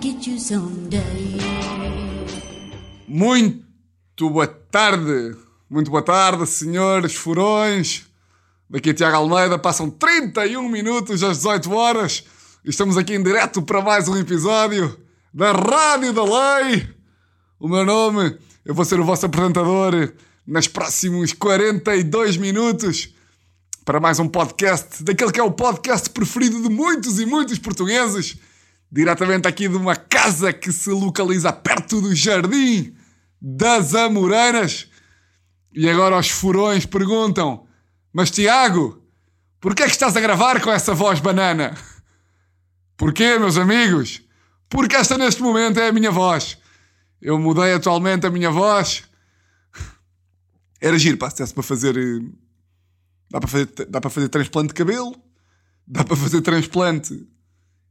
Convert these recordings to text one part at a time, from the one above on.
get you someday. Muito boa tarde, muito boa tarde, senhores furões. Daqui a Tiago Almeida, passam 31 minutos às 18 horas. Estamos aqui em direto para mais um episódio da Rádio da Lei. O meu nome, eu vou ser o vosso apresentador nos próximos 42 minutos para mais um podcast, daquele que é o podcast preferido de muitos e muitos portugueses, diretamente aqui de uma casa que se localiza perto do Jardim das Amoreiras. E agora os furões perguntam: Mas Tiago, porquê é que estás a gravar com essa voz banana? Porquê, meus amigos? Porque esta neste momento é a minha voz. Eu mudei atualmente a minha voz. Era giro, pá, se para fazer. eh, Dá para fazer, dá para fazer transplante de cabelo. Dá para fazer transplante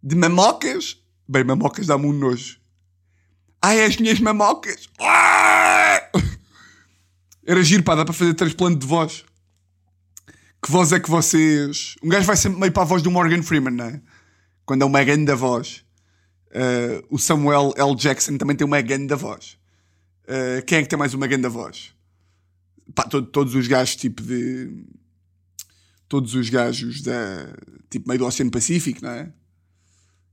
de mamocas. Bem, mamocas dá-me um nojo. Ai, as minhas mamocas. Ah! Era giro, pá, dá para fazer transplante de voz. Que voz é que vocês. Um gajo vai sempre meio para a voz do Morgan Freeman, não é? Quando é uma grande voz. Uh, o Samuel L. Jackson também tem uma grande voz. Uh, quem é que tem mais uma grande voz? Pá, to- todos os gajos tipo de. Todos os gajos da. Tipo meio do Oceano Pacífico, não é?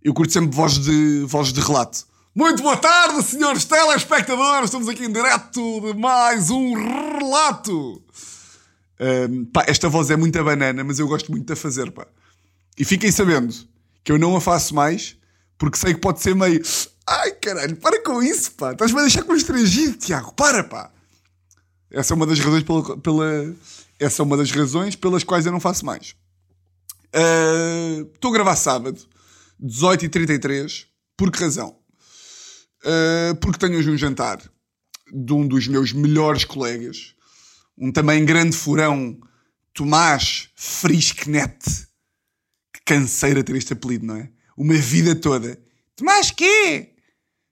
Eu curto sempre voz de, voz de relato. Muito boa tarde, senhores telespectadores! Estamos aqui em direto de mais um relato! Ahm, pá, esta voz é muita banana, mas eu gosto muito de a fazer, pá. E fiquem sabendo que eu não a faço mais, porque sei que pode ser meio. Ai caralho, para com isso, pá! Estás-me a deixar constrangido, Tiago, para, pá! Essa é uma das razões pela, pela- essa é uma das razões pelas quais eu não faço mais. Ah, Estou a gravar sábado, 18h33. Por que razão? Ah, porque tenho hoje um jantar de um dos meus melhores colegas, um também grande furão, Tomás Frisknet. Que canseira ter este apelido, não é? Uma vida toda. Tomás quê?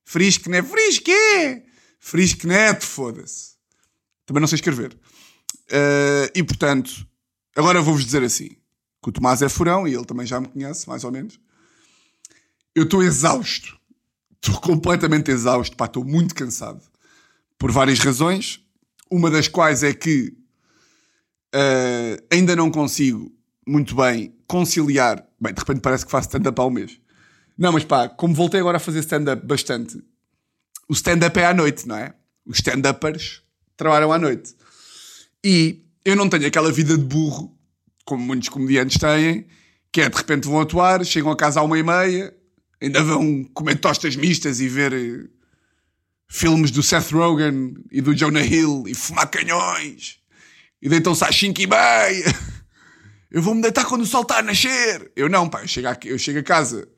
Frisknet, Friskê? Frisknet, foda-se. Também não sei escrever. Uh, e portanto, agora vou-vos dizer assim: que o Tomás é furão e ele também já me conhece, mais ou menos. Eu estou exausto. Estou completamente exausto. Pá, estou muito cansado. Por várias razões. Uma das quais é que uh, ainda não consigo muito bem conciliar. Bem, de repente parece que faço stand-up ao mês. Não, mas pá, como voltei agora a fazer stand-up bastante, o stand-up é à noite, não é? Os stand-uppers trabalham à noite. E eu não tenho aquela vida de burro, como muitos comediantes têm, que é de repente vão atuar, chegam a casa à uma e meia, ainda vão comer tostas mistas e ver eh, filmes do Seth Rogen e do Jonah Hill e fumar canhões e deitam-se às cinco e meia. Eu vou-me deitar quando o sol está a nascer. Eu não, pá, eu chego, a, eu chego a casa,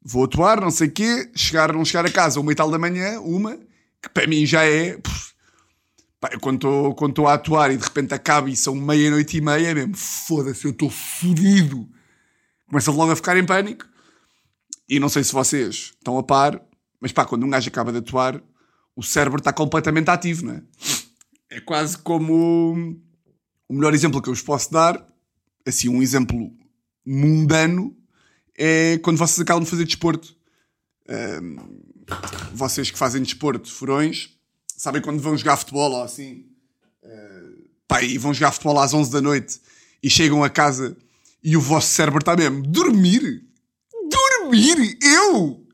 vou atuar, não sei o quê, chegar, não chegar a casa uma e tal da manhã, uma, que para mim já é... pff, Pá, eu quando estou a atuar e de repente acaba e são meia-noite e meia, é mesmo, foda-se, eu estou fodido. Começo logo a ficar em pânico. E não sei se vocês estão a par, mas pá, quando um gajo acaba de atuar, o cérebro está completamente ativo, não é? É quase como o melhor exemplo que eu vos posso dar, assim, um exemplo mundano, é quando vocês acabam de fazer desporto. Ahm, vocês que fazem desporto, furões, sabem quando vão jogar futebol ou assim, eh, pá, e vão jogar futebol às 11 da noite e chegam a casa e o vosso cérebro está mesmo, dormir? Dormir? Eu?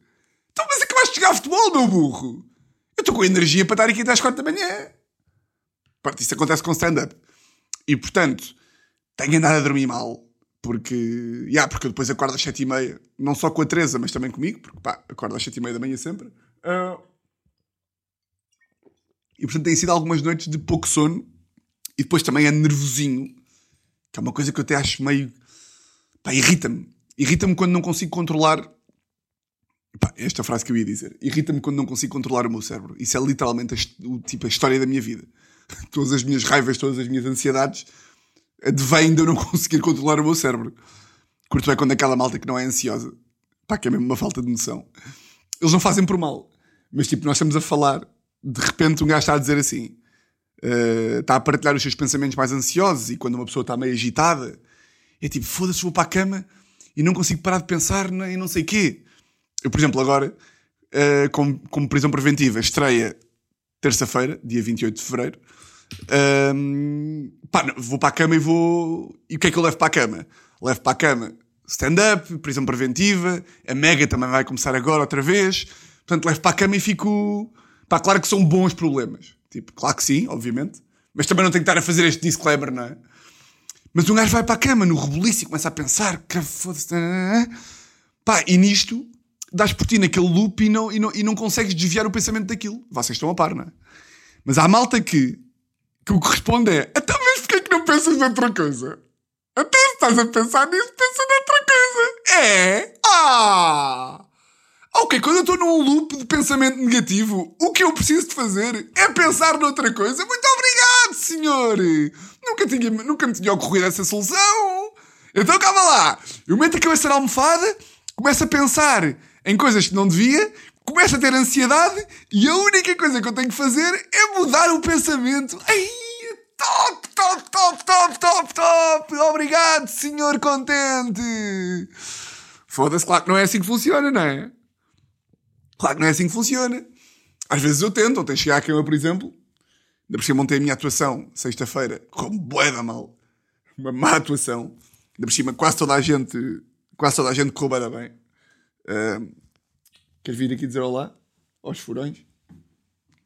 Então, mas acabaste de jogar futebol, meu burro? Eu estou com energia para estar aqui até às 4 da manhã. Pronto, isso acontece com stand-up. E, portanto, tenho andado a dormir mal. Porque, yeah, porque eu depois acordo às 7 e meia. Não só com a Teresa, mas também comigo. Porque, pá, acordo às 7 e meia da manhã sempre. Ah, e portanto têm sido algumas noites de pouco sono e depois também é nervosinho, que é uma coisa que eu até acho meio. pá, irrita-me. Irrita-me quando não consigo controlar. Pá, esta frase que eu ia dizer. Irrita-me quando não consigo controlar o meu cérebro. Isso é literalmente a, o, tipo, a história da minha vida. todas as minhas raivas, todas as minhas ansiedades advêm de eu não conseguir controlar o meu cérebro. Curto é quando aquela malta que não é ansiosa. Pá, que é mesmo uma falta de noção. Eles não fazem por mal. Mas tipo, nós estamos a falar, de repente um gajo está a dizer assim, eh, está a partilhar os seus pensamentos mais ansiosos e quando uma pessoa está meio agitada, é tipo, foda-se, vou para a cama e não consigo parar de pensar na- e não sei quê. Eu, por exemplo, agora, uh, como, como prisão preventiva, estreia terça-feira, dia 28 de fevereiro. Um, pá, vou para a cama e vou. E o que é que eu levo para a cama? Levo para a cama stand-up, prisão preventiva, a Mega também vai começar agora outra vez. Portanto, levo para a cama e fico. Pá, claro que são bons problemas. Tipo, claro que sim, obviamente. Mas também não tenho que estar a fazer este disclaimer, não é? Mas um gajo vai para a cama no rebuliço e começa a pensar que foda-se. Pá, e nisto dás por ti naquele loop e não, e, não, e não consegues desviar o pensamento daquilo. Vocês estão a par, não é? Mas há malta que, que o que responde é: então, mas porquê que não pensas noutra coisa? Até se estás a pensar nisso, pensa noutra coisa. É? Ah! Ok, quando eu estou num loop de pensamento negativo, o que eu preciso de fazer é pensar noutra coisa. Muito obrigado, senhor! Nunca, tinha, nunca me tinha ocorrido essa solução. Então calma lá. Eu meto a cabeça na almofada, começo a pensar em coisas que não devia, começo a ter ansiedade e a única coisa que eu tenho que fazer é mudar o pensamento. Ai, top, top, top, top, top, top! Obrigado, senhor contente! Foda-se, claro que não é assim que funciona, não é? Claro que não é assim que funciona. Às vezes eu tento, ontem cheguei à cama, por exemplo, ainda por cima montei a minha atuação sexta-feira, como bué da mal. Uma má atuação. Ainda por cima quase toda a gente, quase toda a gente correu bem. Uh, queres vir aqui dizer olá aos furões?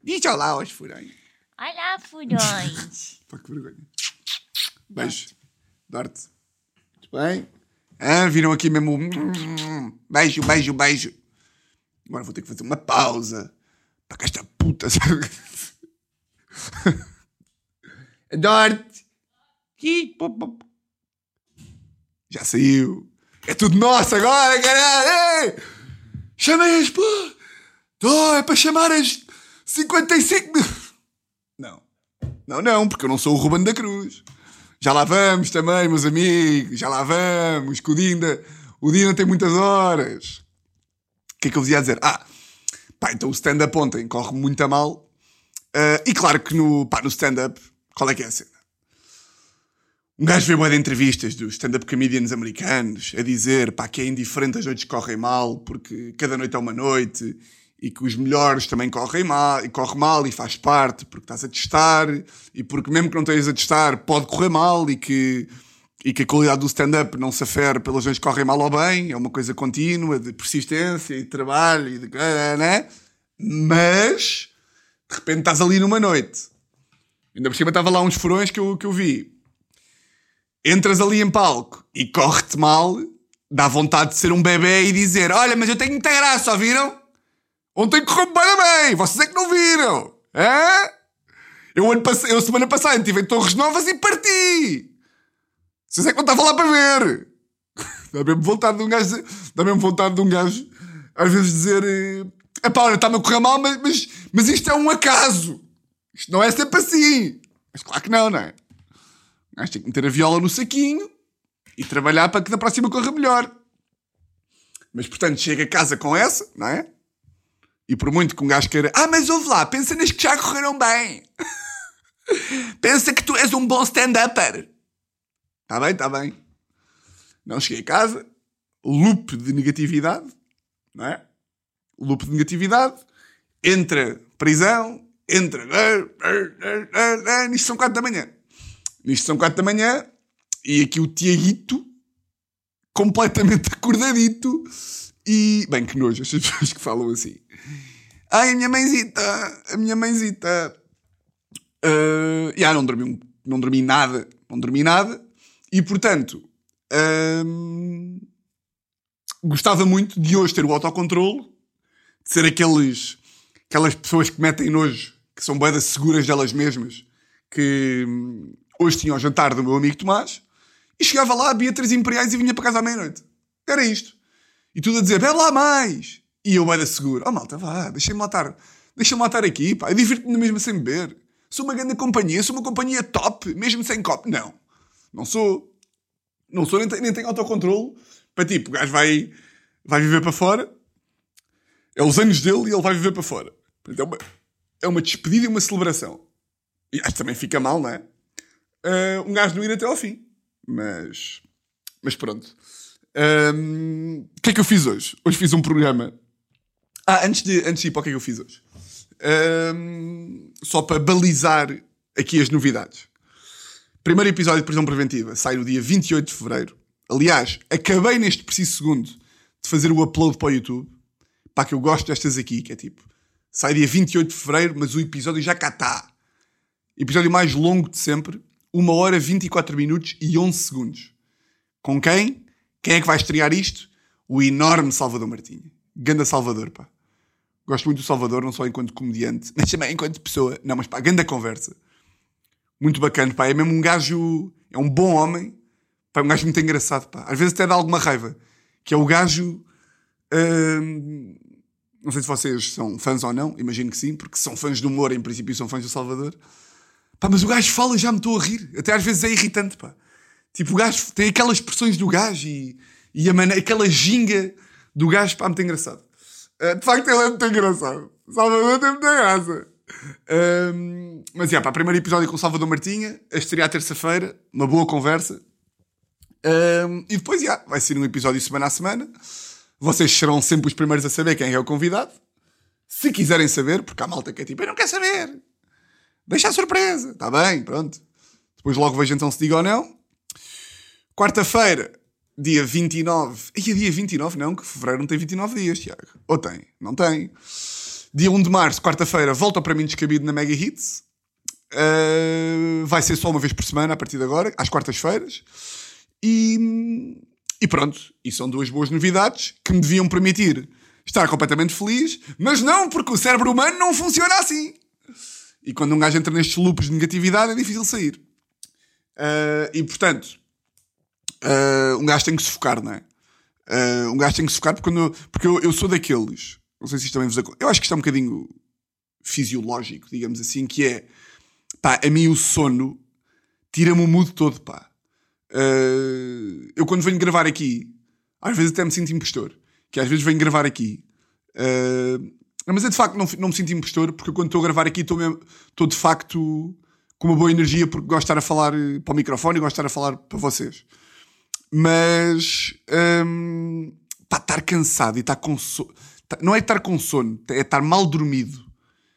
Diz olá aos furões. Olá, furões. Pá, que vergonha. Beijo. Darte. Muito bem. Ah, viram aqui mesmo. Beijo, beijo, beijo. Agora vou ter que fazer uma pausa para que esta puta. Adoro-te. Já saiu. É tudo nosso agora, caralho! Chamei as pô! É para chamar as 55 mil. Não. Não, não, porque eu não sou o Ruben da Cruz. Já lá vamos também, meus amigos. Já lá vamos. Que o Dinda, o Dinda tem muitas horas que é que eu vos ia dizer? Ah, pá, então o stand-up ontem corre muito a mal. Uh, e claro que no, no stand-up, qual é que é a cena? Um gajo vê uma de entrevistas dos stand-up comedians americanos a dizer pá, que é indiferente as noites correm mal porque cada noite é uma noite e que os melhores também correm mal e corre mal e faz parte porque estás a testar e porque mesmo que não estejas a testar pode correr mal e que e que a qualidade do stand-up não se afere pelas vezes que correm mal ou bem, é uma coisa contínua de persistência e de trabalho e de. Né? Mas, de repente estás ali numa noite. Ainda por cima estava lá uns furões que eu, que eu vi. Entras ali em palco e corre-te mal, dá vontade de ser um bebê e dizer: Olha, mas eu tenho muita graça, viram? Ontem correu bem bem, vocês é que não viram. É? Eu, ano pass... eu semana passada estive em Torres Novas e parti. Vocês é que não estavam lá para ver. Dá mesmo vontade de um gajo. Dá mesmo vontade de um gajo às vezes dizer. Epá, olha, está-me a correr mal, mas, mas, mas isto é um acaso. Isto não é sempre assim. Mas claro que não, não é? Gajo tem que meter a viola no saquinho e trabalhar para que da próxima corra melhor. Mas portanto, chega a casa com essa, não é? E por muito que um gajo queira. Ah, mas ouve lá, pensa nas que já correram bem. pensa que tu és um bom stand-upper. Está bem, está bem. Não cheguei a casa, loop de negatividade, não é? Loop de negatividade, entra prisão, entra. Nisto são quatro da manhã. Nisto são quatro da manhã e aqui o Tiaguito, completamente acordadito e. Bem, que nojo, as pessoas que falam assim. Ai, a minha mãezita, a minha mãezita. Uh, yeah, não dormi, não dormi nada, não dormi nada. E portanto, hum, gostava muito de hoje ter o autocontrole, de ser aqueles, aquelas pessoas que metem nojo, que são boedas seguras delas mesmas, que hum, hoje tinha o jantar do meu amigo Tomás, e chegava lá, Beatriz Imperiais e vinha para casa à meia-noite. Era isto. E tudo a dizer, bebe lá mais. E eu era seguro. Oh malta, vá, deixem-me lá estar. Deixem-me lá estar aqui, pá. Eu divirto-me mesmo sem beber. Sou uma grande companhia, sou uma companhia top, mesmo sem copo. Não. Não sou. Não sou, nem, tenho, nem tenho. Para tipo, o gajo vai, vai viver para fora. É os anos dele e ele vai viver para fora. É uma, é uma despedida e uma celebração. E acho que também fica mal, não é? Uh, um gajo não ir até ao fim. Mas. Mas pronto. Um, o que é que eu fiz hoje? Hoje fiz um programa Ah, antes de, antes de ir para o que é que eu fiz hoje. Ahm, só para balizar aqui as novidades. Primeiro episódio de prisão preventiva sai no dia 28 de fevereiro. Aliás, acabei neste preciso segundo de fazer o upload para o YouTube. Pá, que eu gosto destas aqui, que é tipo, sai dia 28 de fevereiro, mas o episódio já cá está. Episódio mais longo de sempre, 1 hora 24 minutos e 11 segundos. Com quem? Quem é que vai estrear isto? O enorme Salvador Martinha. Ganda Salvador, pá. Gosto muito do Salvador, não só enquanto comediante, mas também enquanto pessoa. Não, mas pá, ganda conversa. Muito bacana, pá. É mesmo um gajo. É um bom homem. Pá, um gajo muito engraçado, pá. Às vezes até dá alguma raiva. Que é o gajo. Não sei se vocês são fãs ou não, imagino que sim, porque são fãs do humor, em princípio são fãs do Salvador. Pá, mas o gajo fala e já me estou a rir. Até às vezes é irritante, pá. Tipo, o gajo tem aquelas expressões do gajo e, e a maneira, aquela ginga do gajo, pá, muito engraçado. Uh, de facto, ele é muito engraçado. Salvador tem muita graça. Um, mas, yeah, pá, primeiro episódio com o Salvador Martinha, a terça-feira, uma boa conversa. Um, e depois, yeah, vai ser um episódio semana a semana. Vocês serão sempre os primeiros a saber quem é o convidado. Se quiserem saber, porque há malta que é tipo, eu não quero saber. Deixa a surpresa. Está bem, pronto. Depois logo vejo então se diga ou não. Quarta-feira, dia 29. E dia 29 não, que fevereiro não tem 29 dias, Tiago. Ou tem? Não tem. Dia 1 de março, quarta-feira, volta para mim descabido na Mega Hits. Uh, vai ser só uma vez por semana a partir de agora, às quartas-feiras. E, e pronto, e são duas boas novidades que me deviam permitir estar completamente feliz, mas não, porque o cérebro humano não funciona assim. E quando um gajo entra nestes loops de negatividade é difícil sair. Uh, e portanto, uh, um gajo tem que se focar, não é? Uh, um gajo tem que se focar porque, eu, porque eu, eu sou daqueles. Não sei se isto também vos acontece. Eu acho que isto é um bocadinho fisiológico, digamos assim, que é pá, a mim o sono tira-me o mood todo, pá. Uh, eu quando venho gravar aqui, às vezes até me sinto impostor. Que às vezes venho gravar aqui. Uh, mas é de facto, não, não me sinto impostor, porque eu, quando estou a gravar aqui estou, de facto com uma boa energia, porque gosto de estar a falar eh, para o microfone e gosto de estar a falar para vocês. Mas um, pá, estar cansado e estar com sono. Não é estar com sono, é estar mal dormido.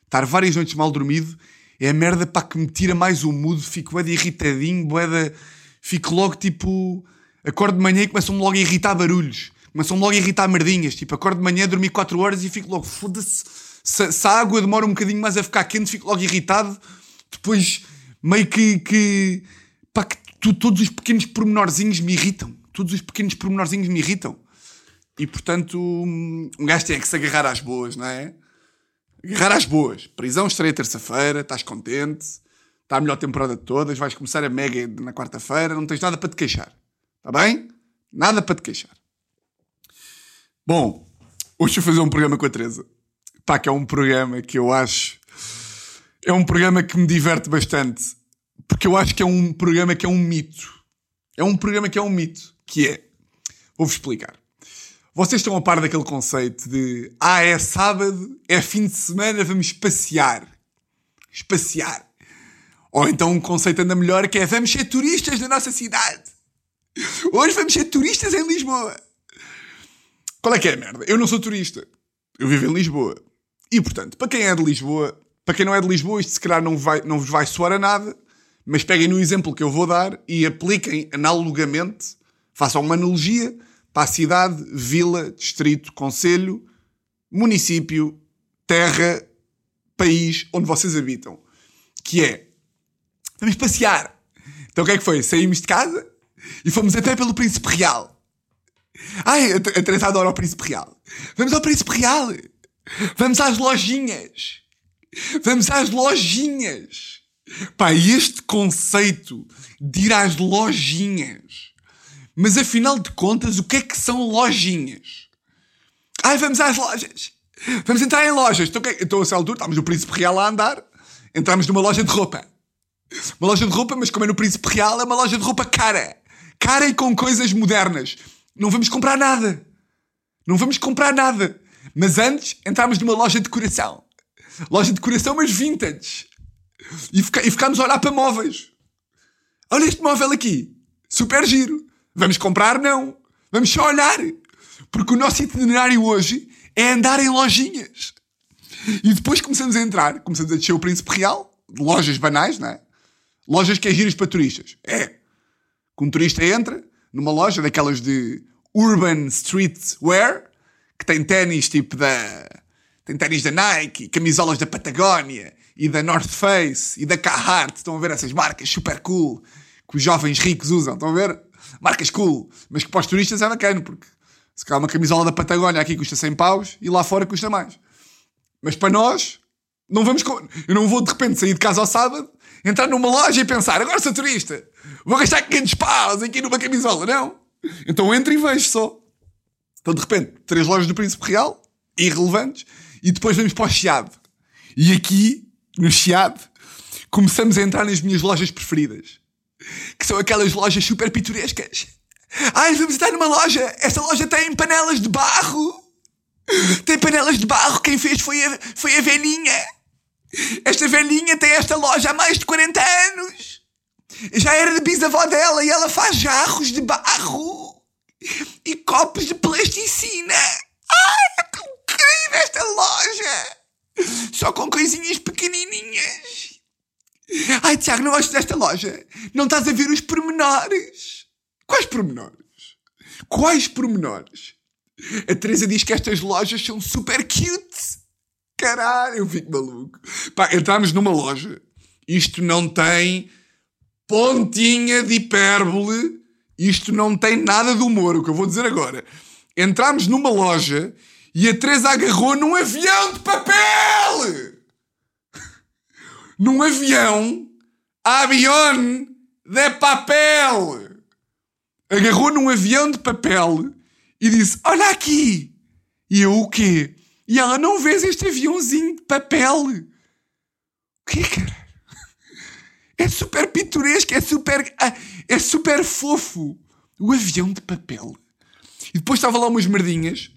Estar várias noites mal dormido é a merda para que me tira mais o mood, fico bué irritadinho, bué. Fico logo tipo. Acordo de manhã e começam-me logo a irritar barulhos. Começam-me logo a irritar merdinhas. Tipo, acordo de manhã, dormi 4 horas e fico logo, foda-se. Se, se, a água demora um bocadinho mais a ficar quente, fico logo irritado. Depois, meio que. que pá, que tu, todos os pequenos pormenorzinhos me irritam. Todos os pequenos pormenorzinhos me irritam. E portanto, um gajo tem que se agarrar às boas, não é? Agarrar às boas. Prisão estreia terça-feira, estás contente, está a melhor temporada de todas, vais começar a mega na quarta-feira, não tens nada para te queixar. Está bem? Nada para te queixar. Bom, hoje vou fazer um programa com a Teresa. Pá, que é um programa que eu acho. É um programa que me diverte bastante. Porque eu acho que é um programa que é um mito. É um programa que é um mito. Que é. Vou-vos explicar. Vocês estão a par daquele conceito de ah, é sábado, é fim de semana, vamos passear. Espaciar. Ou então um conceito ainda melhor que é vamos ser turistas na nossa cidade. Hoje vamos ser turistas em Lisboa. Qual é que é a merda? Eu não sou turista. Eu vivo em Lisboa. E portanto, para quem é de Lisboa, para quem não é de Lisboa, isto se calhar não, vai, não vos vai soar a nada, mas peguem no exemplo que eu vou dar e apliquem analogamente, façam uma analogia para a cidade, vila, distrito, conselho, município, terra, país onde vocês habitam. Que é, vamos passear. Então o que é que foi? Saímos de casa e fomos até pelo Príncipe Real. Ai, a Teresa adora o Príncipe Real. Vamos ao Príncipe Real. Vamos às lojinhas. Vamos às lojinhas. Pá, este conceito de ir às lojinhas. Mas afinal de contas, o que é que são lojinhas? Ai, vamos às lojas. Vamos entrar em lojas. Então, okay. então a essa altura, estávamos no Príncipe Real a andar. Entramos numa loja de roupa. Uma loja de roupa, mas como é no Príncipe Real, é uma loja de roupa cara. Cara e com coisas modernas. Não vamos comprar nada. Não vamos comprar nada. Mas antes entramos numa loja de decoração. Loja de decoração, mas vintage. E, fica, e ficámos a olhar para móveis. Olha este móvel aqui. Super giro. Vamos comprar? Não. Vamos só olhar. Porque o nosso itinerário hoje é andar em lojinhas. E depois começamos a entrar, começamos a descer o Príncipe Real, lojas banais, não é? Lojas que é giras para turistas. É. Que um turista entra numa loja daquelas de Urban Streetwear, que tem ténis tipo da. Tem ténis da Nike, camisolas da Patagónia e da North Face e da Carhartt. Estão a ver essas marcas super cool que os jovens ricos usam. Estão a ver? Marcas cool. Mas que para os turistas é bacana, porque se calhar uma camisola da Patagónia aqui custa 100 paus e lá fora custa mais. Mas para nós, não vamos. Eu não vou de repente sair de casa ao sábado, entrar numa loja e pensar, agora sou turista, vou gastar 500 paus aqui numa camisola. Não. Então entro e vejo só. Então de repente, três lojas do Príncipe Real, irrelevantes, e depois vamos para o Chiado. E aqui, no Chiado, começamos a entrar nas minhas lojas preferidas. Que são aquelas lojas super pitorescas. Ai, vamos entrar numa loja. Esta loja tem panelas de barro. Tem panelas de barro. Quem fez foi a, foi a velhinha. Esta velhinha tem esta loja há mais de 40 anos. Já era de bisavó dela e ela faz jarros de barro e copos de plasticina. Ai, é tão incrível esta loja! Só com coisinhas pequenininhas. Ai, Tiago, não gosto desta loja. Não estás a ver os pormenores. Quais pormenores? Quais pormenores? A Teresa diz que estas lojas são super cute. Caralho, eu fico maluco. Pá, entramos numa loja. Isto não tem pontinha de hipérbole. Isto não tem nada de humor, o que eu vou dizer agora. Entramos numa loja e a Teresa agarrou num avião de papel! num avião, avião de papel! Agarrou num avião de papel e disse: Olha aqui! E eu o quê? E ela não vês este aviãozinho de papel? O quê, cara? É super pitoresco, é super. ah, É super fofo. O avião de papel. E depois estava lá umas merdinhas.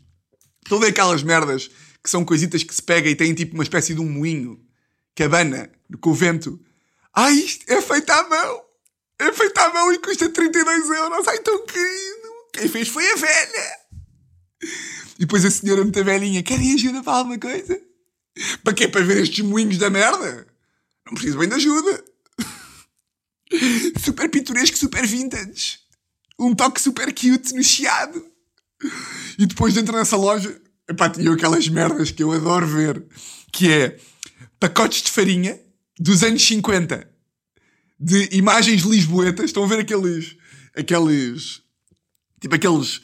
Ver aquelas merdas que são coisitas que se pega e têm tipo uma espécie de um moinho. Cabana, com o vento. Ah, isto é feito à mão. É feito à mão e custa 32 euros. Ai, tão querido. Quem fez foi a velha. E depois a senhora muito velhinha. Querem ajuda para alguma coisa? Para quê? Para ver estes moinhos da merda? Não preciso bem de ajuda. Super pitoresco, super vintage. Um toque super cute no chiado. E depois dentro dessa loja, epá, tinham aquelas merdas que eu adoro ver, que é pacotes de farinha dos anos 50 de imagens lisboetas. Estão a ver aqueles, aqueles, tipo aqueles,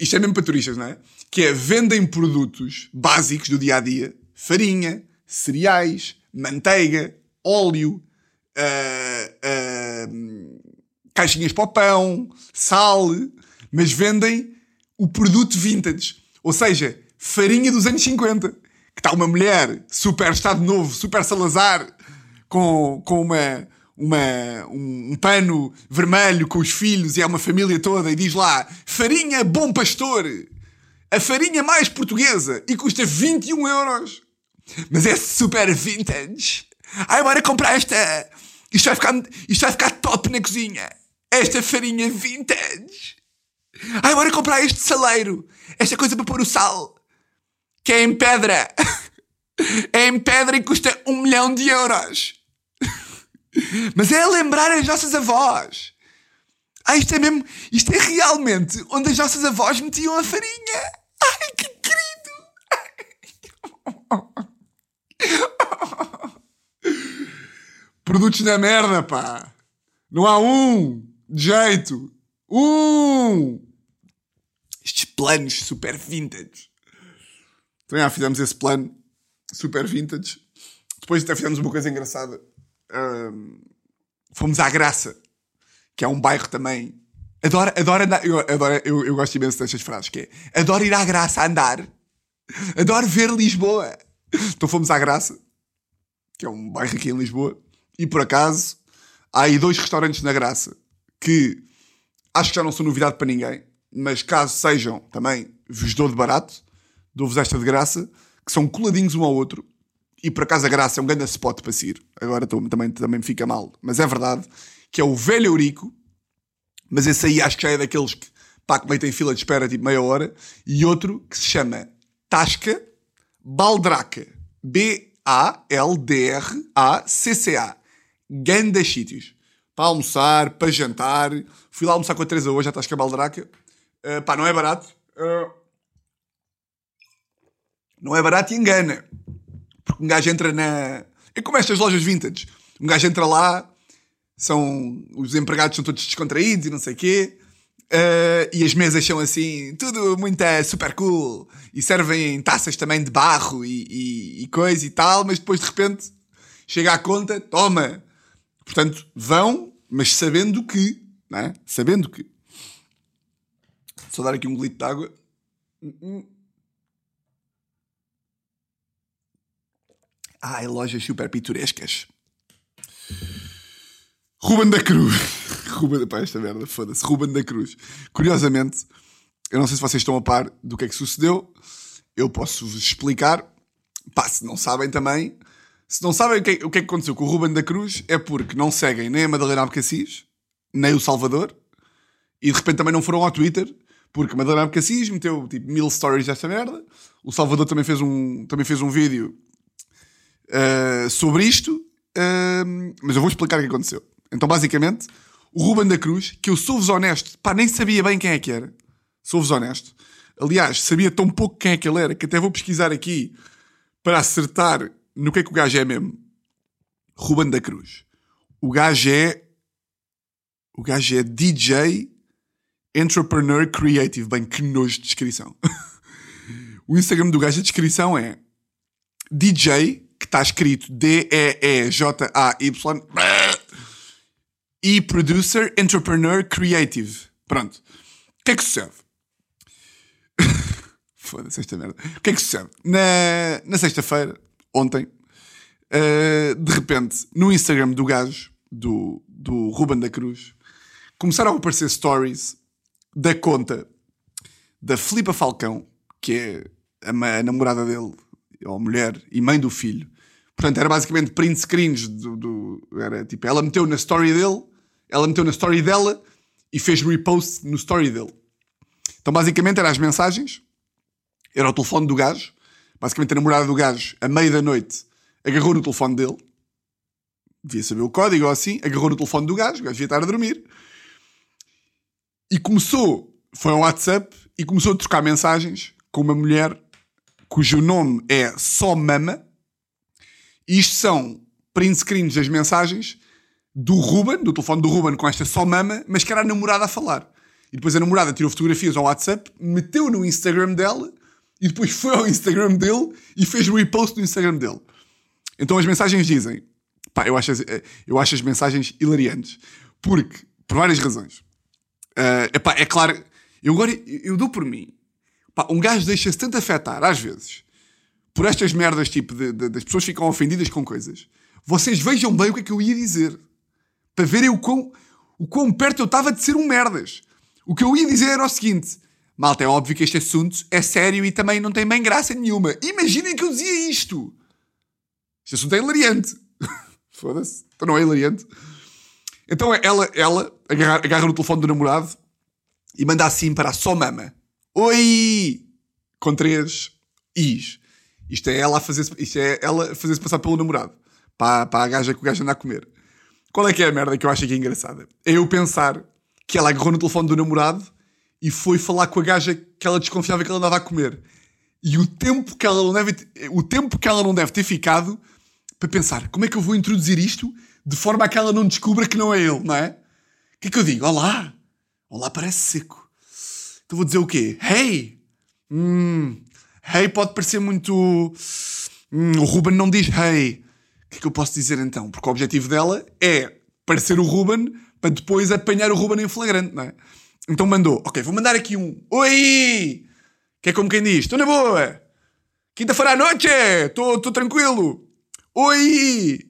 isto é mesmo para turistas, não é? Que é, vendem produtos básicos do dia-a-dia, farinha, cereais, manteiga, óleo, ah, ah, caixinhas para o pão, sal, mas vendem o produto vintage. Ou seja, farinha dos anos 50. Que está uma mulher super estado novo, super Salazar, com, com uma, uma, um, um pano vermelho com os filhos e é uma família toda e diz lá farinha bom pastor, a farinha mais portuguesa e custa 21 euros. Mas é super vintage. Ai, bora comprar esta. Isto vai, ficar, isto vai ficar top na cozinha. Esta farinha vintage. Ai, bora comprar este saleiro. Esta coisa para pôr o sal. Que é em pedra. É em pedra e custa um milhão de euros. Mas é lembrar as nossas avós. Ah, isto é mesmo. Isto é realmente onde as nossas avós metiam a farinha. Ai, que querido. Produtos da merda, pá. Não há um. De jeito. Um. Estes planos super vintage. Então, já fizemos esse plano super vintage. Depois até fizemos uma coisa engraçada. Fomos à Graça, que é um bairro também. Adoro, adoro andar. Eu, adoro, eu, eu gosto imenso destas frases, que é adoro ir à Graça a andar. Adoro ver Lisboa. Então fomos à Graça, que é um bairro aqui em Lisboa, e por acaso há aí dois restaurantes na Graça que acho que já não são novidade para ninguém, mas caso sejam também, vos dou de barato, dou-vos esta de graça, que são coladinhos um ao outro, e por acaso a Graça é um grande spot para se ir. Agora tô- também, também me fica mal, mas é verdade, que é o Velho Eurico, mas esse aí acho que já é daqueles que pá, que tem fila de espera tipo meia hora, e outro que se chama Tasca Baldraca. B-A-L-D-R-A-C-C-A. Grandes sítios. Para almoçar, para jantar. Fui lá almoçar com a Teresa hoje, à Tasca Baldraca. Uh, pá, não é barato. Uh, não é barato e engana. Porque um gajo entra na. É como estas lojas vintage. Um gajo entra lá, são. Os empregados são todos descontraídos e não sei o quê. Uh, e as mesas são assim, tudo muito uh, super cool. E servem taças também de barro e, e, e coisa e tal, mas depois de repente chega à conta, toma. Portanto, vão, mas sabendo que, não é? Sabendo que. Só dar aqui um golito de água. Ai, lojas super pitorescas. Ruben da Cruz. Ruben, pá, esta merda, foda-se. Ruben da Cruz. Curiosamente, eu não sei se vocês estão a par do que é que sucedeu. Eu posso-vos explicar. Pá, se não sabem também. Se não sabem o que, é, o que é que aconteceu com o Ruben da Cruz, é porque não seguem nem a Madalena Abcacis, nem o Salvador. E de repente também não foram ao Twitter, porque Madalena Abcacis meteu tipo mil stories desta merda. O Salvador também fez um, também fez um vídeo uh, sobre isto. Uh, mas eu vou explicar o que aconteceu. Então, basicamente, o Ruben da Cruz, que eu sou-vos honesto, pá, nem sabia bem quem é que era. Sou-vos honesto. Aliás, sabia tão pouco quem é que ele era que até vou pesquisar aqui para acertar no que é que o gajo é mesmo. Ruben da Cruz. O gajo é. O gajo é DJ Entrepreneur Creative. Bem, que nojo de descrição. o Instagram do gajo, a descrição é DJ, que está escrito D-E-E-J-A-Y e Producer Entrepreneur Creative. Pronto. O que é que sucede? Foda-se esta merda. O que é que sucede? Na, na sexta-feira, ontem, uh, de repente, no Instagram do gajo, do, do Ruben da Cruz, começaram a aparecer stories da conta da Filipa Falcão, que é a, a namorada dele, ou mulher, e mãe do filho. Portanto, era basicamente print screens do, do, Era tipo, ela meteu na story dele ela meteu na story dela e fez repost no story dele. Então, basicamente, eram as mensagens, era o telefone do gajo. Basicamente, a namorada do gajo, à meia da noite, agarrou no telefone dele, devia saber o código ou assim, agarrou no telefone do gajo, o gajo devia estar a dormir, e começou, foi ao WhatsApp, e começou a trocar mensagens com uma mulher cujo nome é Só Mama. Isto são print screens das mensagens do Ruben, do telefone do Ruben com esta só mama, mas que era a namorada a falar. E depois a namorada tirou fotografias ao WhatsApp, meteu no Instagram dela e depois foi ao Instagram dele e fez o repost no Instagram dele. Então as mensagens dizem: pá, eu acho as, eh, eu acho as mensagens hilariantes. Porque, por várias razões. Uh, epá, é claro, eu agora eu dou por mim. Pá, um gajo deixa-se tanto afetar, às vezes, por estas merdas, tipo, de, de, das pessoas ficam ofendidas com coisas. Vocês vejam bem o que é que eu ia dizer para verem o quão, o quão perto eu estava de ser um merdas. O que eu ia dizer era o seguinte: malta, é óbvio que este assunto é sério e também não tem bem graça nenhuma. Imaginem que eu dizia isto. Este assunto é hilariante. Foda-se. Então não é hilariante. Então ela, ela agarra, agarra no telefone do namorado e manda assim para a só mama. Oi! Com três is. Isto é ela a fazer-se é ela fazer passar pelo namorado. Para, para a gaja que o gajo anda a comer. Qual é que é a merda que eu acho aqui engraçada? É eu pensar que ela agarrou no telefone do namorado e foi falar com a gaja que ela desconfiava que ela andava a comer. E o tempo que ela não deve, o tempo que ela não deve ter ficado para pensar como é que eu vou introduzir isto de forma a que ela não descubra que não é ele, não é? O que é que eu digo? Olá! Olá parece seco. Vou dizer o quê? Hey! Hum, hey pode parecer muito. Hum, o Ruben não diz hey que é que eu posso dizer então? Porque o objetivo dela é parecer o Ruben para depois apanhar o Ruben em flagrante, não é? Então mandou, ok, vou mandar aqui um Oi! Que é como quem diz, estou na boa! Quinta-feira à noite! Estou tranquilo! Oi!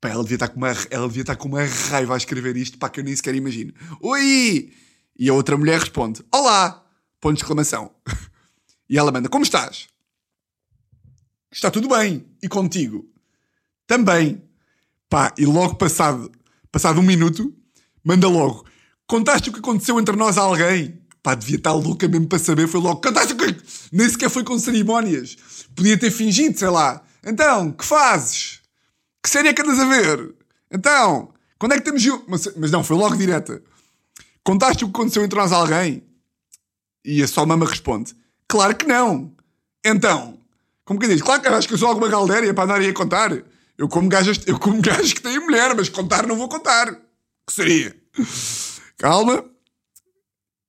Pá, ela devia, estar com uma, ela devia estar com uma raiva a escrever isto, para que eu nem sequer imagino. Oi! E a outra mulher responde, Olá! Ponto de exclamação. E ela manda, como estás? Está tudo bem. E contigo? Também. Pá, e logo passado, passado um minuto, manda logo. Contaste o que aconteceu entre nós a alguém? Pá, devia estar louca mesmo para saber. Foi logo, cantaste o quê? Nem sequer foi com cerimónias. Podia ter fingido, sei lá. Então, que fazes? Que série é que andas a ver? Então, quando é que temos... Mas, mas não, foi logo direta. Contaste o que aconteceu entre nós a alguém? E a sua mama responde: Claro que não. Então, como que diz? Claro que acho que eu sou alguma galdéria para andar aí a contar. Eu como gajas, eu como gajas que têm mulher, mas contar não vou contar. Que seria? Calma.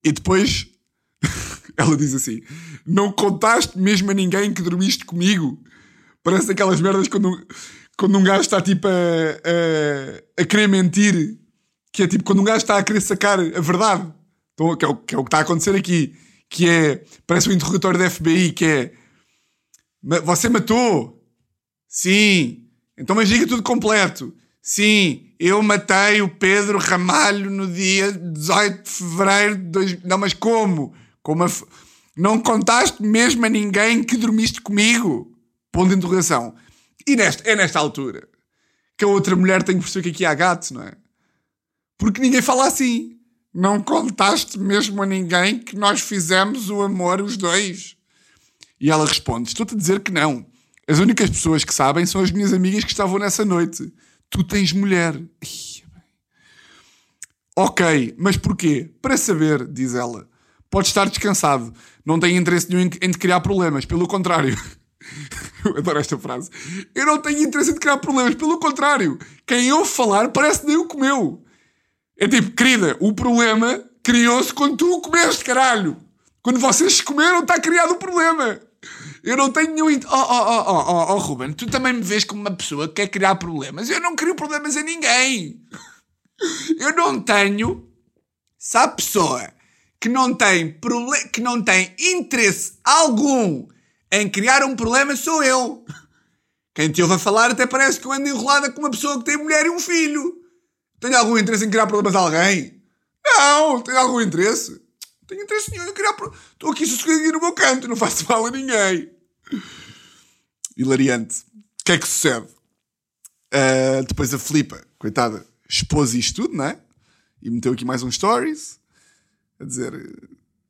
E depois ela diz assim: Não contaste mesmo a ninguém que dormiste comigo? Parece aquelas merdas quando, quando um gajo está tipo a, a, a querer mentir, que é tipo quando um gajo está a querer sacar a verdade, então, que, é o, que é o que está a acontecer aqui, que é, parece um interrogatório da FBI, que é "Ma- Você matou? Sim. Então, mas diga tudo completo. Sim, eu matei o Pedro Ramalho no dia 18 de fevereiro de dois... Não, mas como? como Não contaste mesmo a ninguém que dormiste comigo? Ponto de interrogação. E nesta, é nesta altura que a outra mulher tem que perceber que aqui há gato, não é? Porque ninguém fala assim. Não contaste mesmo a ninguém que nós fizemos o amor os dois? E ela responde: Estou-te a dizer que não. As únicas pessoas que sabem são as minhas amigas que estavam nessa noite. Tu tens mulher. Ok, mas porquê? Para saber, diz ela. Pode estar descansado. Não tenho interesse nenhum em, te criar problemas. Pelo contrário. Eu adoro esta frase. Eu não tenho interesse em criar problemas. Pelo contrário. Quem ouve falar parece nem o comeu. É tipo, querida, o problema criou-se quando tu o comeste, caralho. Quando vocês comeram, está criado o problema. Eu não tenho nenhum. Oh, oh, oh, oh, oh, oh, Ruben, tu também me vês como uma pessoa que quer criar problemas. Eu não crio problemas a ninguém. Eu não tenho. Se há pessoa que não tem, que não tem interesse algum em criar um problema, sou eu. Quem te ouve a falar até parece que eu ando enrolada com uma pessoa que tem mulher e um filho. Tenho algum interesse em criar problemas a alguém? Não, tenho algum interesse. Não tenho interesse nenhum em criar problemas. Estou aqui sossegadinho no meu canto, não faço mal a ninguém. Hilariante. O que é que sucede? Ah, depois a Filipa, coitada, expôs isto tudo, não é? E meteu aqui mais uns stories a dizer,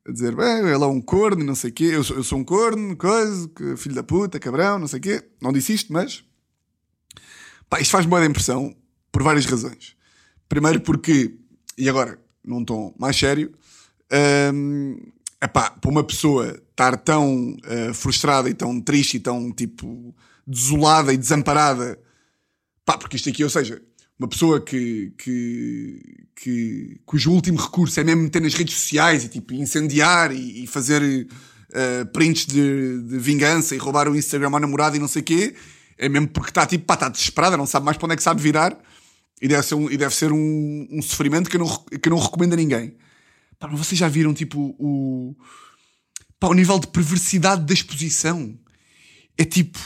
a dizer, bem, ele é um corno, não sei o quê, eu sou, eu sou um corno, coisa, filho da puta, cabrão, não sei o quê. Não disse isto, mas. Pá, isto faz boa impressão por várias razões. Primeiro porque, e agora, num tom mais sério, hum, epá, para uma pessoa estar tão eh, frustrada e tão triste e tão, tipo, desolada e desamparada, pá, porque isto aqui, ou seja, uma pessoa que, que, que- cujo último recurso é mesmo meter nas redes sociais e, tipo, incendiar e, e fazer eh, prints de, de vingança e roubar o Instagram ao namorado e não sei o quê, é mesmo porque está, tipo, pá, está desesperada, não sabe mais para onde é que sabe virar e deve ser um, e deve ser um, um sofrimento que eu, não, que eu não recomendo a ninguém. Pá, mas vocês já viram, tipo, o, pá, o nível de perversidade da exposição? É tipo.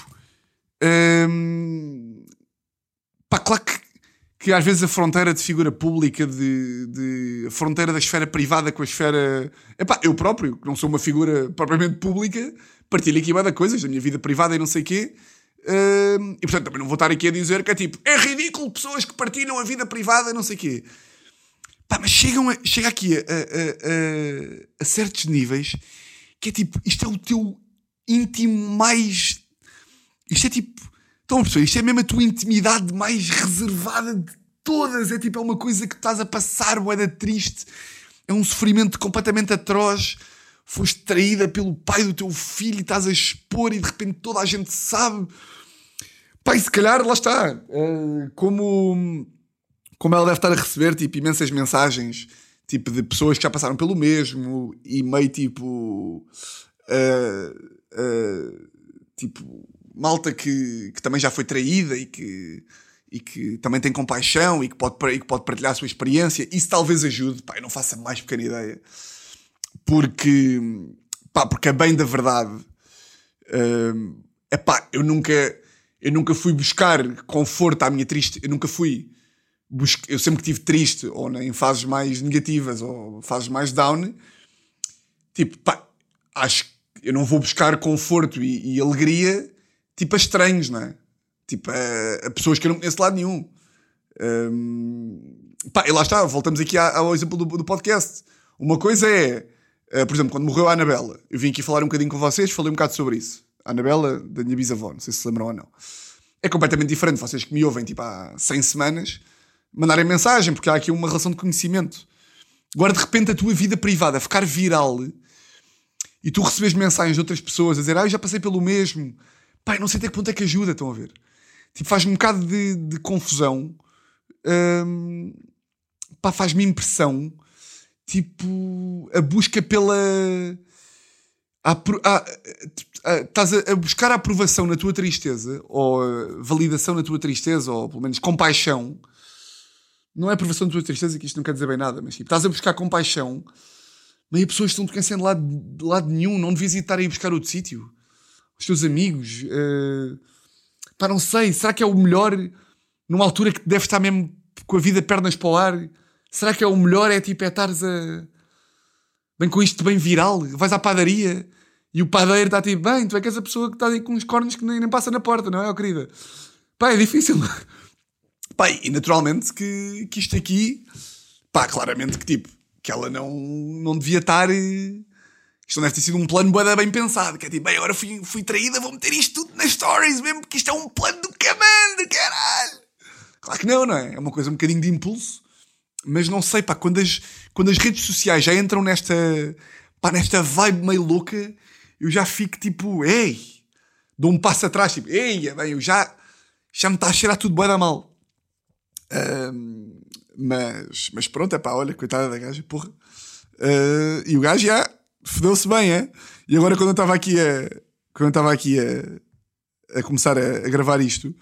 hum, pá, claro que, que às vezes a fronteira de figura pública, de, de- a fronteira da esfera privada com a esfera. Epá, eu próprio, que não sou uma figura propriamente pública, partilho aqui de coisas da minha vida privada e não sei o quê. E portanto também não vou estar aqui a dizer que é tipo, é ridículo pessoas que partilham a vida privada não sei o quê. Pá, mas chegam a- chega aqui a- a- a certos níveis que é tipo, isto é o teu íntimo mais. Isto é tipo. Estão a perceber? Isto é mesmo a tua intimidade mais reservada de todas. É tipo, é uma coisa que estás a passar, boeda triste. É um sofrimento completamente atroz. Foste traída pelo pai do teu filho e estás a expor e de repente toda a gente sabe. E se calhar, lá está. eh, como como ela deve estar a receber tipo, imensas mensagens tipo, de pessoas que já passaram pelo mesmo e meio tipo. ah, ah, tipo, malta que, que também já foi traída e que, e que também tem compaixão e que, pode, e que pode partilhar a sua experiência. Isso talvez ajude. Pá, eu não faço a mais pequena ideia. Porque, pá, porque é bem da verdade. é pá, eu nunca, eu nunca fui buscar conforto à minha triste. Eu nunca fui busque- eu sempre que estive triste, ou em fases mais negativas, ou fases mais down, tipo, pá, acho que eu não vou buscar conforto e, e alegria, tipo, a estranhos, não é? Tipo, a, a pessoas que eu não conheço de lado nenhum. Hum, pá, e lá está, voltamos aqui ao exemplo do, do podcast. Uma coisa é Uh, por exemplo, quando morreu a Anabela, eu vim aqui falar um bocadinho com vocês, falei um bocado sobre isso. A Anabela, da minha bisavó, não sei se se lembram ou não. É completamente diferente, vocês que me ouvem tipo há 100 semanas, mandarem mensagem, porque há aqui uma relação de conhecimento. Agora, de repente, a tua vida privada ficar viral e tu recebes mensagens de outras pessoas a dizer, ah, eu já passei pelo mesmo. Pai, não sei até que ponto é que ajuda, estão a ver? Tipo, faz-me um bocado de, de confusão. Hum, pá, faz-me impressão. Tipo, a busca pela. A, a, a, estás a, buscar a aprovação na tua tristeza, ou validação na tua tristeza, ou pelo menos compaixão. Não é aprovação da tua tristeza, que isto não quer dizer bem nada, mas tipo, estás a buscar compaixão, as pessoas estão-te cansando de lado, de lado nenhum, não devias estar a ir buscar outro sítio. Os teus amigos. Uh, pá, não sei, será que é o melhor numa altura que deves estar mesmo com a vida pernas para o ar? Será que é o melhor? É tipo, é estares a. Bem com isto bem viral, vais à padaria e o padeiro está tipo, bem, tu é que és a pessoa que está aí com uns cornos que nem, nem passa na porta, não é, oh, querida? Pá, é difícil. Pá, e naturalmente que, que isto aqui, pá, claramente que tipo, que ela não, não devia estar. Isto não deve ter sido um plano bem pensado. Que é tipo, bem, agora fui, fui traída, vou meter isto tudo nas stories mesmo, porque isto é um plano do camando, caralho. Claro que não, não é? É uma coisa um bocadinho de impulso. Mas não sei, pá, quando as, quando as redes sociais já entram nesta, pá, nesta vibe meio louca, eu já fico tipo, ei, dou um passo atrás, tipo, ei, bem, eu já, já me está a cheirar tudo bem da mal. Um, mas, mas pronto, é pá, olha, coitada da gaja, porra. Uh, e o gajo já fedeu-se bem, é? E agora quando eu estava aqui a. Quando eu estava aqui a, a começar a, a, gravar isto,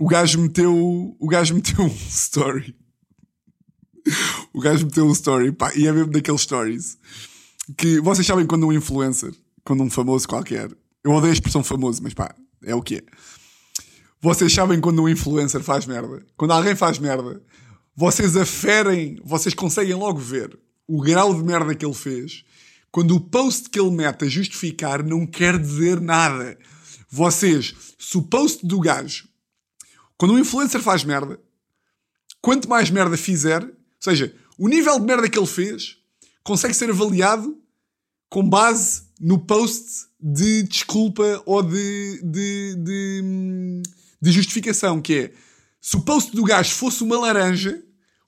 o gajo meteu. O gajo meteu um story o gajo meteu um story, pá, e é mesmo daqueles stories que vocês sabem quando um influencer, quando um famoso qualquer, eu odeio a expressão famoso, mas pá, é o que é. Vocês sabem quando um influencer faz merda, quando alguém faz merda, vocês aferem, vocês conseguem logo ver o grau de merda que ele fez quando o post que ele mete a justificar não quer dizer nada. Vocês, se o post do gajo, quando um influencer faz merda, quanto mais merda fizer, ou seja, o nível de merda que ele fez consegue ser avaliado com base no post de desculpa ou de, de, de, de justificação, que é se o post do gajo fosse uma laranja,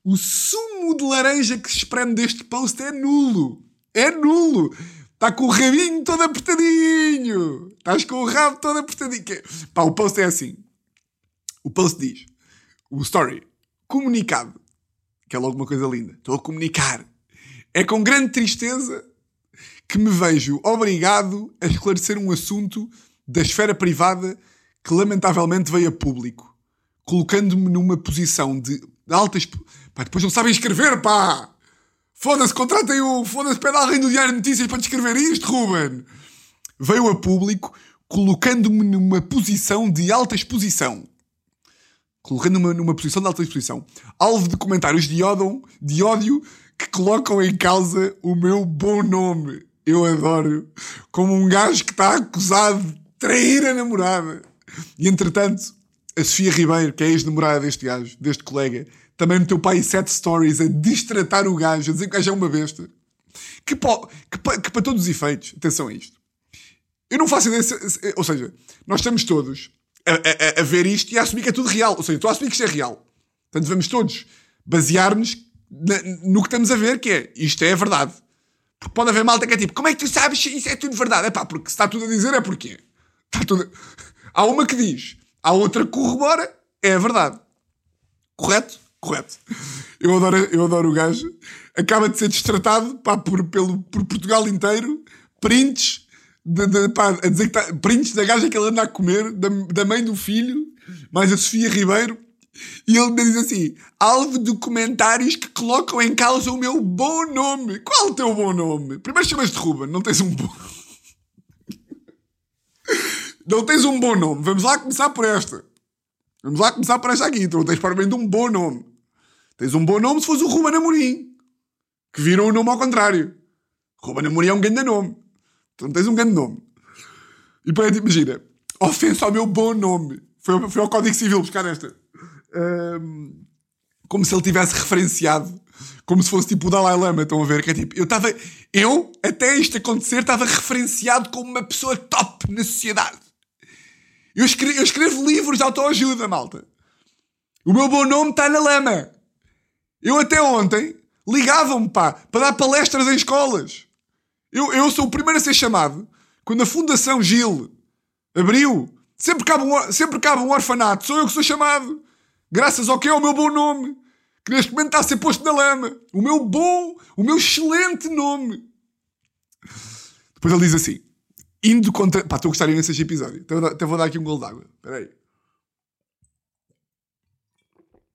o sumo de laranja que se espreme deste post é nulo. É nulo. Está com o rabinho todo apertadinho. Estás com o rabo todo apertadinho. Pá, o post é assim. O post diz: o story, comunicado que é logo uma coisa linda. Estou a comunicar. É com grande tristeza que me vejo obrigado a esclarecer um assunto da esfera privada que lamentavelmente veio a público, colocando-me numa posição de altas. Pá, depois não sabem escrever, pá! Foda-se, contratem o. Foda-se, pede alguém do Diário de Notícias para descrever isto, Ruben! Veio a público, colocando-me numa posição de alta exposição colocando-me numa posição de alta exposição, alvo de comentários de ódio, de ódio que colocam em causa o meu bom nome. Eu adoro. Como um gajo que está acusado de trair a namorada. E entretanto, a Sofia Ribeiro, que é ex-namorada deste gajo, deste colega, também meteu pai sete stories a distratar o gajo, a dizer que o gajo é uma besta. Que, pô, que, que para todos os efeitos, atenção a isto. Eu não faço ideia, ou seja, nós estamos todos a, a, a, ver isto e a assumir que é tudo real. Ou seja, estou a assumir que isto é real. Portanto, vamos todos basear-nos no que estamos a ver, que é isto é a verdade. Porque pode haver malta que é tipo, como é que tu sabes se isso é tudo verdade? É pá, porque se está tudo a dizer é porque está tudo. Há uma que diz, há outra que corrobora, é a verdade. Correto? Correto. Eu adoro, eu adoro o gajo. Acaba de ser destratado pá, por, pelo, por Portugal inteiro. Prints de, de, pá, a dizer que tá, prints da gaja que ele anda a comer, da, da mãe do filho, mais a Sofia Ribeiro, e ele me diz assim: alvo de comentários que colocam em causa o meu bom nome. Qual o teu bom nome? Primeiro chamas-te Ruben, não tens um bom. não tens um bom nome. Vamos lá começar por esta. Vamos lá começar por esta aqui. Tu não tens provavelmente um bom nome. Tens um bom nome se fosse o Ruben Amorim, que virou o nome ao contrário. Ruben Amorim é um grande nome. Tu não tens um grande nome. E depois, imagina, ofensa ao meu bom nome. Foi, foi ao Código Civil buscar esta. Como se ele tivesse referenciado Como se fosse tipo o Dalai Lama, estão a ver? Que é tipo, eu estava, eu, até isto acontecer, estava referenciado como uma pessoa top na sociedade. Eu escrevo, eu escrevo livros de autoajuda, malta. O meu bom nome está na lama. Eu até ontem ligavam-me, para dar palestras em escolas. Eu, eu sou o primeiro a ser chamado quando a Fundação Gil abriu. Sempre cabe, um, sempre cabe um orfanato, sou eu que sou chamado. Graças ao que é o meu bom nome. Que neste momento está a ser posto na lama. O meu bom, o meu excelente nome. Depois ele diz assim: indo contra. Pá, estou a gostar imenso deste episódio. Até vou, dar, aqui um golo d'água. Espera aí.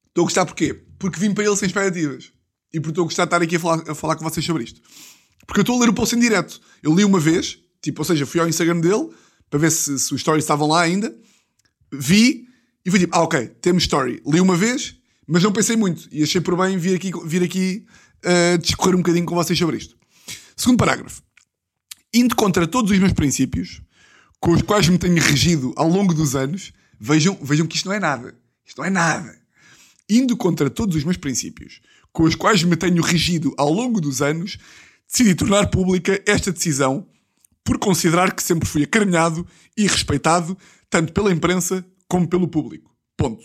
Estou a gostar porquê? Porque vim para ele sem expectativas. E porque estou a gostar de estar aqui a falar, a falar com vocês sobre isto. Porque eu estou a ler o post em direto. Eu li uma vez, tipo, ou seja, fui ao Instagram dele para ver se, se os stories estavam lá ainda. Vi e fui tipo, ah, ok, temos story. Li uma vez, mas não pensei muito. E achei por bem vir aqui, vir aqui uh, discorrer um bocadinho com vocês sobre isto. Segundo parágrafo. Indo contra todos os meus princípios, com os quais me tenho regido ao longo dos anos, vejam, vejam que isto não é nada. Isto não é nada. Indo contra todos os meus princípios, com os quais me tenho regido ao longo dos anos, decidi tornar pública esta decisão por considerar que sempre fui acarinhado e respeitado tanto pela imprensa como pelo público. Ponto.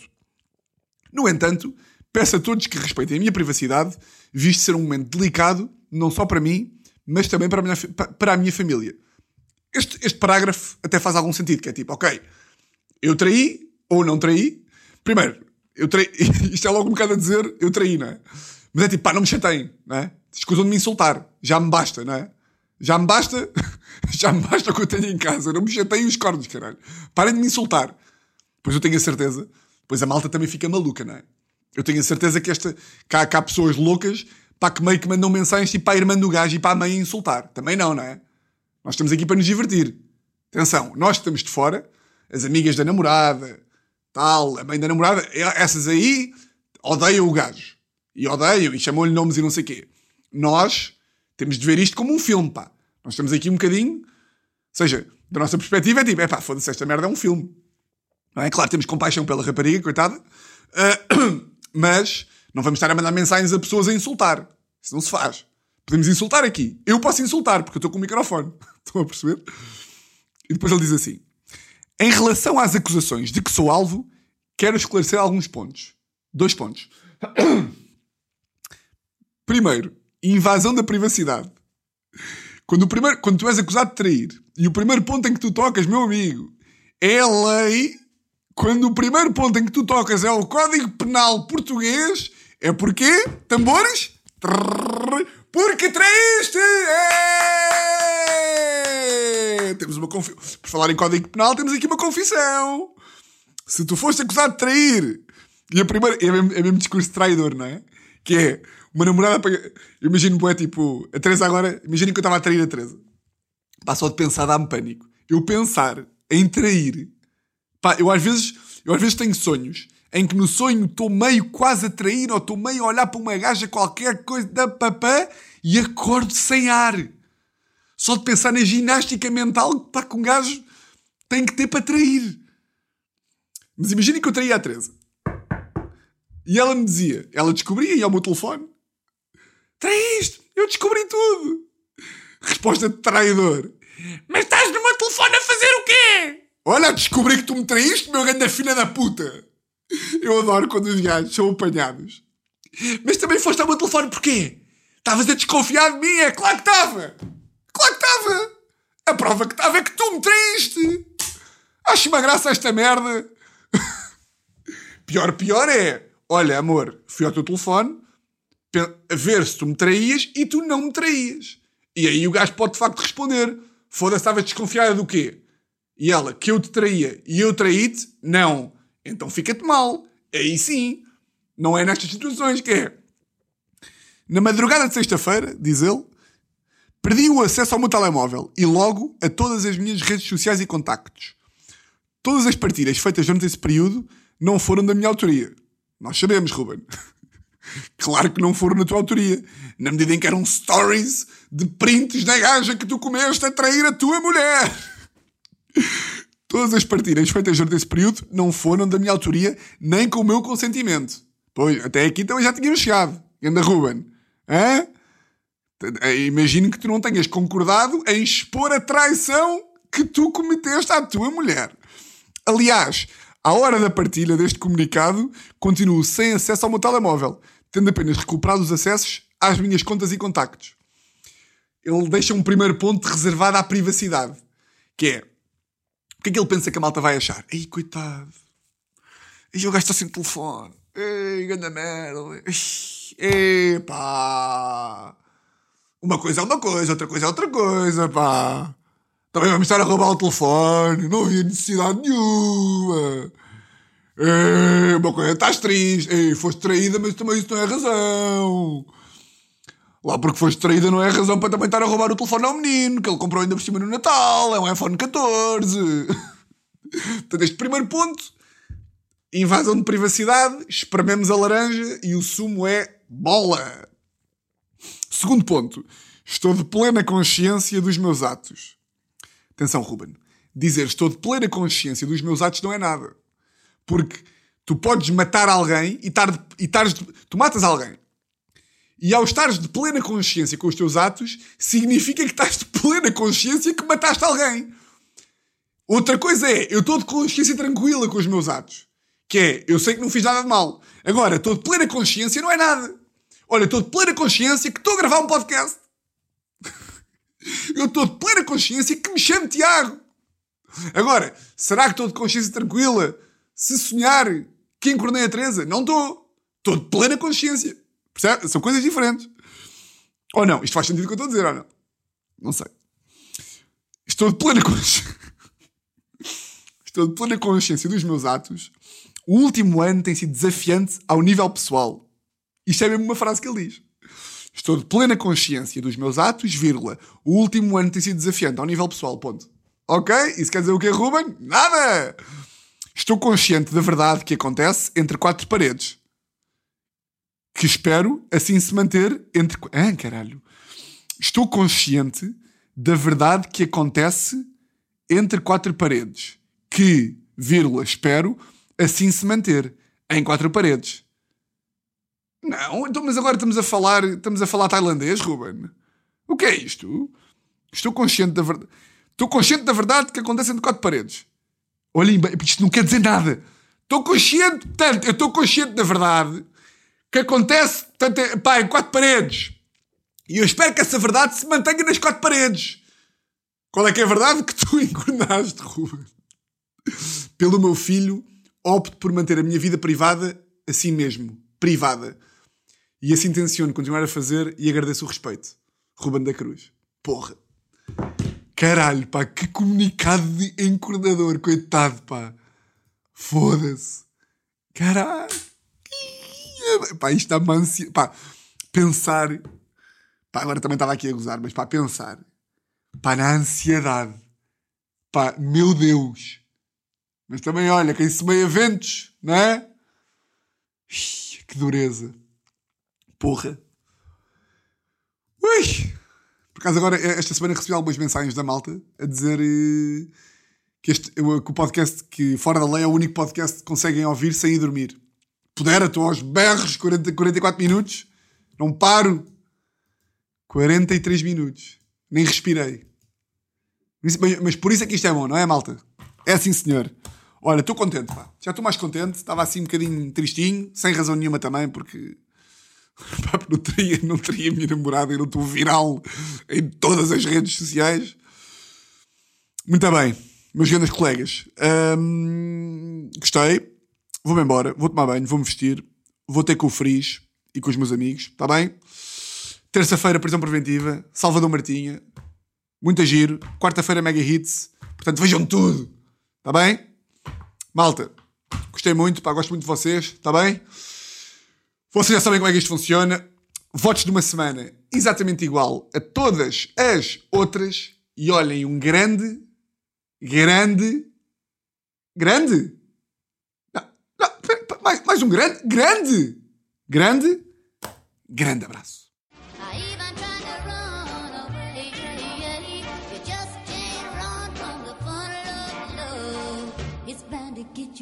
No entanto, peço a todos que respeitem a minha privacidade, visto ser um momento delicado, não só para mim, mas também para a minha, para a minha família. Este, este parágrafo até faz algum sentido, que é tipo, ok, eu traí ou não traí. Primeiro, eu traí, isto é logo um bocado a dizer, eu traí, não é? Mas é tipo, pá, não me chateiem, não é? Escusam de me insultar, já me basta, não é? Já me basta, já me basta o que eu tenho em casa, não me chateiem os cornos, caralho. Parem de me insultar. Pois eu tenho a certeza, pois a malta também fica maluca, não é? Eu tenho a certeza que, esta, que, há, há pessoas loucas pá, que meio que mandam mensagens tipo para a irmã do gajo e para a mãe insultar. Também não, não é? Nós estamos aqui para nos divertir. Atenção, nós estamos de fora, as amigas da namorada, tal, a mãe da namorada, essas aí odeiam o gajo. E odeiam, e chamam-lhe nomes e não sei o quê. Nós temos de ver isto como um filme, pá. Nós estamos aqui um bocadinho. Ou seja, da nossa perspectiva é tipo, é pá, foda-se, esta merda é um filme. Não é? Claro, temos compaixão pela rapariga, coitada. Uh, mas não vamos estar a mandar mensagens a pessoas a insultar. Isso não se faz. Podemos insultar aqui. Eu posso insultar, porque eu estou com o microfone. Estão a perceber? E depois ele diz assim: Em relação às acusações de que sou alvo, quero esclarecer alguns pontos. Dois pontos. Primeiro, invasão da privacidade. Quando, o primeiro, quando tu és acusado de trair, e o primeiro ponto em que tu tocas, meu amigo, é a lei. Quando o primeiro ponto em que tu tocas é o Código Penal Português, é porque, tambores, porque traíste! É! Temos uma confissão. Por falar em Código Penal, temos aqui uma confissão. Se tu foste acusado de trair, e a primeira. É mesmo, é mesmo discurso de traidor, não é? Que é uma namorada. Eu imagino, é tipo. A Teresa agora. Imaginem que eu estava a trair a Teresa. Pá, só de pensar dá-me pânico. Eu pensar em trair. Pá, eu às vezes. Eu às vezes tenho sonhos em que no sonho estou meio quase a trair ou estou meio a olhar para uma gaja qualquer coisa da papá e acordo sem ar. Só de pensar na ginástica mental pá, que um gajo tem que ter para trair. Mas imaginem que eu traía a Teresa. E ela me dizia, ela descobria, e ao meu telefone, traíste, eu descobri tudo. Resposta de traidor. Mas estás no meu telefone a fazer o quê? Olha, descobri que tu me traíste, meu grande filha da puta. Eu adoro quando os gajos são apanhados. Mas também foste ao meu telefone porquê? Estavas a desconfiar de mim? É claro que estava! Claro que estava! A prova que estava é que tu me traíste! Acho uma graça esta merda! pior, pior é... Olha, amor, fui ao teu telefone a ver se tu me traías e tu não me traías. E aí o gajo pode de facto responder. Foda-se, estavas desconfiada do quê? E ela, que eu te traía e eu traí-te? Não. Então fica-te mal. Aí sim. Não é nestas situações que é. Na madrugada de sexta-feira, diz ele, perdi o acesso ao meu telemóvel e logo a todas as minhas redes sociais e contactos. Todas as partidas feitas durante esse período não foram da minha autoria. Nós sabemos, Ruben. claro que não foram na tua autoria. Na medida em que eram stories de prints da gaja que tu comeste a trair a tua mulher. Todas as partidas feitas durante esse período não foram da minha autoria nem com o meu consentimento. Pois, até aqui também já tínhamos chegado. Anda Ruben. Hã? Imagino que tu não tenhas concordado em expor a traição que tu cometeste à tua mulher. Aliás, à hora da partilha deste comunicado, continuo sem acesso ao meu telemóvel, tendo apenas recuperado os acessos às minhas contas e contactos. Ele deixa um primeiro ponto reservado à privacidade, que é o que é que ele pensa que a malta vai achar? Ei, coitado. Ei, o gajo está sem telefone. Ei, ganda merda. Ei, pá. Uma coisa é uma coisa, outra coisa é outra coisa, pá. Também vamos estar a roubar o telefone. Não havia necessidade nenhuma. Ei, uma coisa, estás triste. Ei, foste traída, mas também isso não é razão. Lá porque foste traída não é razão para também estar a roubar o telefone ao menino, que ele comprou ainda por cima no Natal. É um iPhone 14. Portanto, este primeiro ponto, invasão de privacidade, esprememos a laranja e o sumo é bola. Segundo ponto, estou de plena consciência dos meus atos. Atenção, Ruben. Dizer estou de plena consciência dos meus atos não é nada. Porque tu podes matar alguém e tar, e tu matas alguém. E ao estares de plena consciência com os teus atos, significa que estás de plena consciência que mataste alguém. Outra coisa é, eu estou de consciência tranquila com os meus atos. Que é, eu sei que não fiz nada de mal. Agora, estou de plena consciência não é nada. Olha, estou de plena consciência que estou a gravar um podcast. eu estou de plena consciência que me chamo Tiago. Agora, será que estou de consciência tranquila se sonhar que encornei a Teresa? Não estou. Estou de plena consciência. Percebe? São coisas diferentes. Ou não? Isto faz sentido o que eu estou a dizer, ou não? Não sei. Estou de plena consciência. Estou de plena consciência dos meus atos. O último ano tem sido desafiante ao nível pessoal. Isto é mesmo uma frase que ele diz. Estou de plena consciência dos meus atos, vírgula. O último ano tem sido desafiante ao nível pessoal, ponto. Ok? Isso quer dizer o quê, Ruben? Nada! Estou consciente da verdade que acontece entre quatro paredes. Que espero assim se manter entre. Ah, caralho! Estou consciente da verdade que acontece entre quatro paredes. Que, vírgula, espero assim se manter em quatro paredes. Não, então, mas agora estamos a falar, estamos a falar tailandês, Ruben. O que é isto? Estou consciente da verdade. Estou consciente da verdade que acontece entre quatro paredes. Olhem bem, isto não quer dizer nada. Estou consciente, portanto, eu estou consciente da verdade que acontece portanto, pá, em quatro paredes. E eu espero que essa verdade se mantenha nas quatro paredes. Qual é que é a verdade? Que tu encornaste, Ruben. Pelo meu filho, opto por manter a minha vida privada assim mesmo. Privada. E assim tenciono continuar a fazer e agradeço o respeito. Ruben da Cruz. Porra. Caralho, pá, que comunicado de encornador, coitado, pá. Foda-se. Caralho. Pá, isto dá-me. Pá, pensar... Pá, agora também estava aqui a gozar, mas pá, pensar. Pá, na ansiedade. Pá, meu Deus. Mas também, olha, quem se meia ventos, não é? Que dureza. Porra. Ui! Por acaso, agora, esta semana recebi algumas mensagens da malta a dizer eh, que, este, que o podcast que Fora da Lei é o único podcast que conseguem ouvir sem ir dormir. Pudera, estou aos berros, 40, 44 minutos, não paro. 43 minutos. Nem respirei. Mas, mas por isso é que isto é bom, não é, malta? É assim, senhor. Olha, estou contente, pá. Já estou mais contente. Estava assim um bocadinho tristinho, sem razão nenhuma também, porque Pá, não, teria, não teria a minha namorada e não estou viral em todas as redes sociais. Muito bem, meus grandes colegas. Hum, gostei. Vou-me embora, vou tomar banho, vou-me vestir, vou ter com o Fris e com os meus amigos, está bem? Terça-feira, prisão preventiva, Salvador Martinha, muito giro. Quarta-feira, Mega Hits. Portanto, vejam tudo, está bem? Malta, gostei muito, pá, gosto muito de vocês, está bem? Vocês já sabem como é que isto funciona. Votos de uma semana exatamente igual a todas as outras. E olhem, um grande, grande, grande. Mais, mais um grande, grande, grande, grande abraço. get